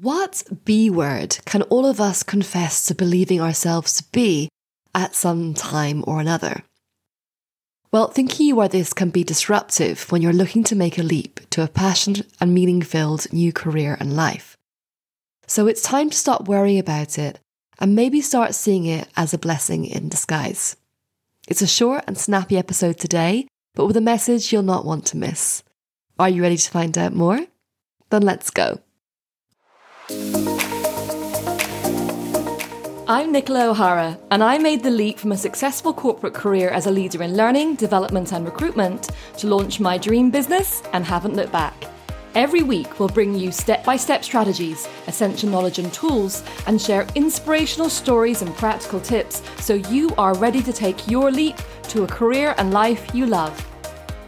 What B word can all of us confess to believing ourselves to be at some time or another? Well, thinking you are this can be disruptive when you're looking to make a leap to a passionate and meaning filled new career and life. So it's time to stop worrying about it and maybe start seeing it as a blessing in disguise. It's a short and snappy episode today, but with a message you'll not want to miss. Are you ready to find out more? Then let's go. I'm Nicola O'Hara, and I made the leap from a successful corporate career as a leader in learning, development, and recruitment to launch my dream business and haven't looked back. Every week, we'll bring you step by step strategies, essential knowledge and tools, and share inspirational stories and practical tips so you are ready to take your leap to a career and life you love.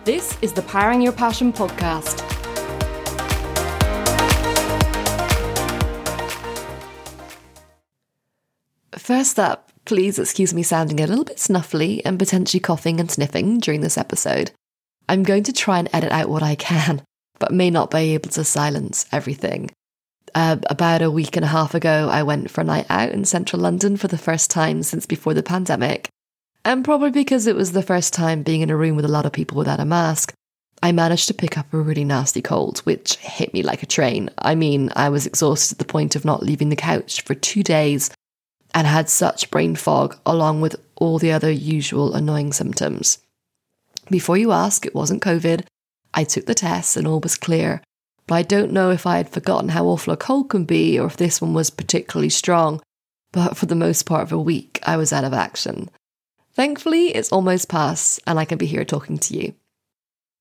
This is the Powering Your Passion podcast. First up, please excuse me sounding a little bit snuffly and potentially coughing and sniffing during this episode. I'm going to try and edit out what I can, but may not be able to silence everything. Uh, about a week and a half ago, I went for a night out in central London for the first time since before the pandemic. And probably because it was the first time being in a room with a lot of people without a mask, I managed to pick up a really nasty cold, which hit me like a train. I mean, I was exhausted at the point of not leaving the couch for two days and had such brain fog along with all the other usual annoying symptoms. Before you ask, it wasn't COVID. I took the test and all was clear, but I don't know if I had forgotten how awful a cold can be or if this one was particularly strong. But for the most part of a week, I was out of action. Thankfully, it's almost past and I can be here talking to you.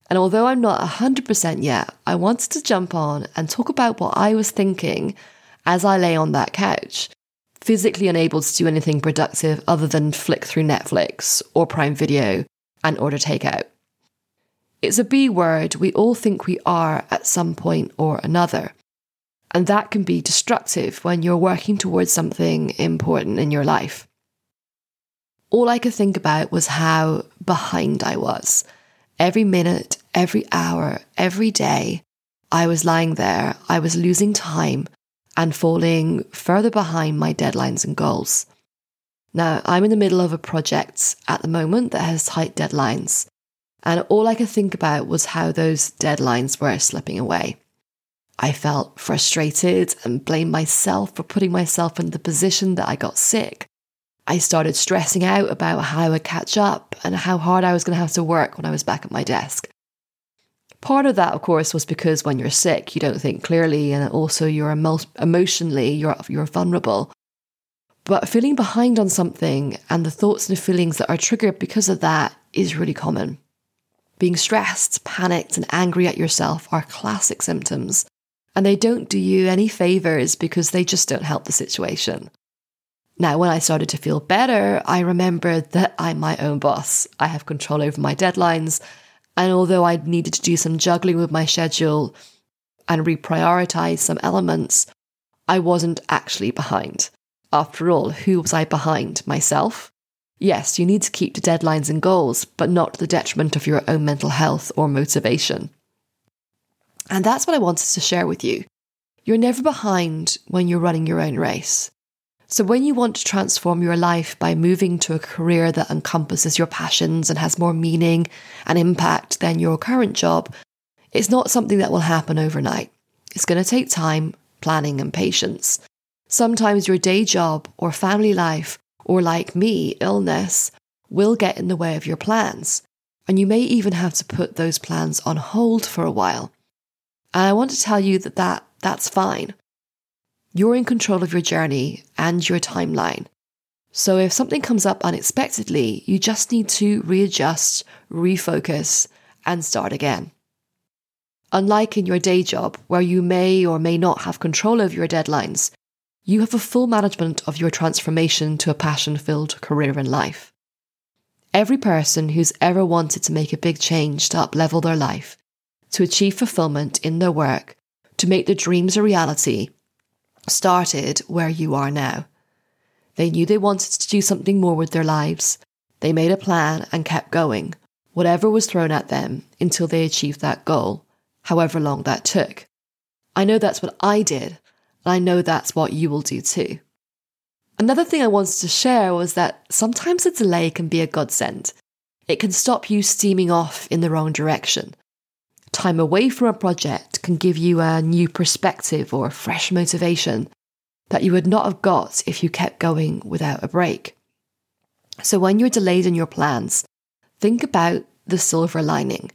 And although I'm not 100% yet, I wanted to jump on and talk about what I was thinking as I lay on that couch physically unable to do anything productive other than flick through Netflix or Prime Video and order takeout. It's a B word we all think we are at some point or another. And that can be destructive when you're working towards something important in your life. All I could think about was how behind I was. Every minute, every hour, every day, I was lying there, I was losing time, and falling further behind my deadlines and goals. Now, I'm in the middle of a project at the moment that has tight deadlines, and all I could think about was how those deadlines were slipping away. I felt frustrated and blamed myself for putting myself in the position that I got sick. I started stressing out about how I would catch up and how hard I was going to have to work when I was back at my desk. Part of that, of course, was because when you're sick, you don't think clearly, and also you're emo- emotionally you're you're vulnerable. But feeling behind on something and the thoughts and feelings that are triggered because of that is really common. Being stressed, panicked, and angry at yourself are classic symptoms, and they don't do you any favors because they just don't help the situation. Now, when I started to feel better, I remembered that I'm my own boss. I have control over my deadlines and although I needed to do some juggling with my schedule and reprioritize some elements, I wasn't actually behind. After all, who was I behind? Myself? Yes, you need to keep to deadlines and goals, but not to the detriment of your own mental health or motivation. And that's what I wanted to share with you. You're never behind when you're running your own race. So, when you want to transform your life by moving to a career that encompasses your passions and has more meaning and impact than your current job, it's not something that will happen overnight. It's going to take time, planning, and patience. Sometimes your day job or family life, or like me, illness, will get in the way of your plans. And you may even have to put those plans on hold for a while. And I want to tell you that, that that's fine. You're in control of your journey and your timeline. So if something comes up unexpectedly, you just need to readjust, refocus, and start again. Unlike in your day job, where you may or may not have control over your deadlines, you have a full management of your transformation to a passion filled career in life. Every person who's ever wanted to make a big change to uplevel their life, to achieve fulfillment in their work, to make their dreams a reality, started where you are now. They knew they wanted to do something more with their lives. They made a plan and kept going, whatever was thrown at them, until they achieved that goal, however long that took. I know that's what I did, And I know that's what you will do too. Another thing I wanted to share was that sometimes a delay can be a godsend. It can stop you steaming off in the wrong direction. Time away from a project can give you a new perspective or a fresh motivation that you would not have got if you kept going without a break. So when you're delayed in your plans, think about the silver lining.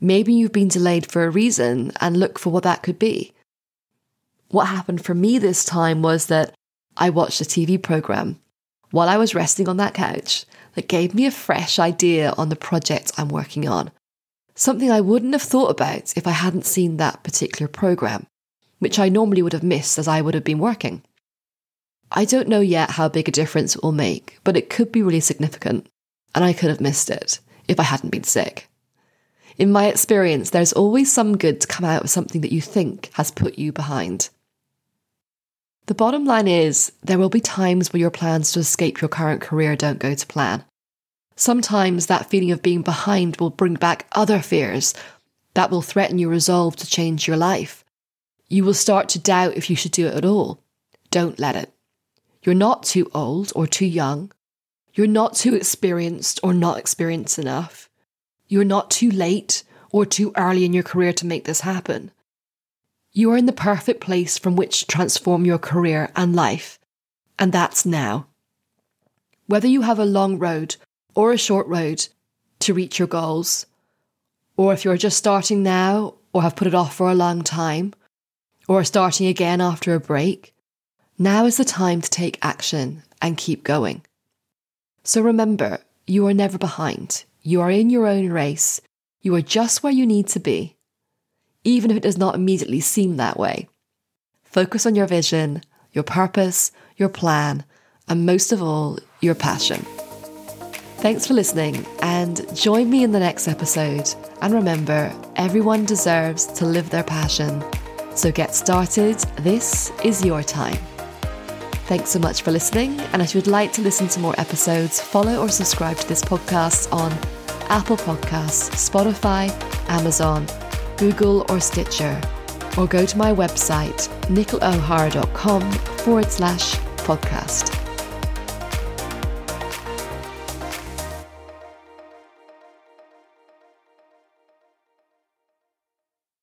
Maybe you've been delayed for a reason and look for what that could be. What happened for me this time was that I watched a TV program while I was resting on that couch that gave me a fresh idea on the project I'm working on. Something I wouldn't have thought about if I hadn't seen that particular program, which I normally would have missed as I would have been working. I don't know yet how big a difference it will make, but it could be really significant, and I could have missed it if I hadn't been sick. In my experience, there's always some good to come out of something that you think has put you behind. The bottom line is, there will be times where your plans to escape your current career don't go to plan. Sometimes that feeling of being behind will bring back other fears that will threaten your resolve to change your life. You will start to doubt if you should do it at all. Don't let it. You're not too old or too young. You're not too experienced or not experienced enough. You're not too late or too early in your career to make this happen. You are in the perfect place from which to transform your career and life, and that's now. Whether you have a long road or a short road to reach your goals, or if you're just starting now or have put it off for a long time, or starting again after a break, now is the time to take action and keep going. So remember, you are never behind. You are in your own race. You are just where you need to be, even if it does not immediately seem that way. Focus on your vision, your purpose, your plan, and most of all, your passion. Thanks for listening, and join me in the next episode. And remember, everyone deserves to live their passion. So get started. This is your time. Thanks so much for listening. And if you'd like to listen to more episodes, follow or subscribe to this podcast on Apple Podcasts, Spotify, Amazon, Google, or Stitcher. Or go to my website, nicolaohara.com forward slash podcast.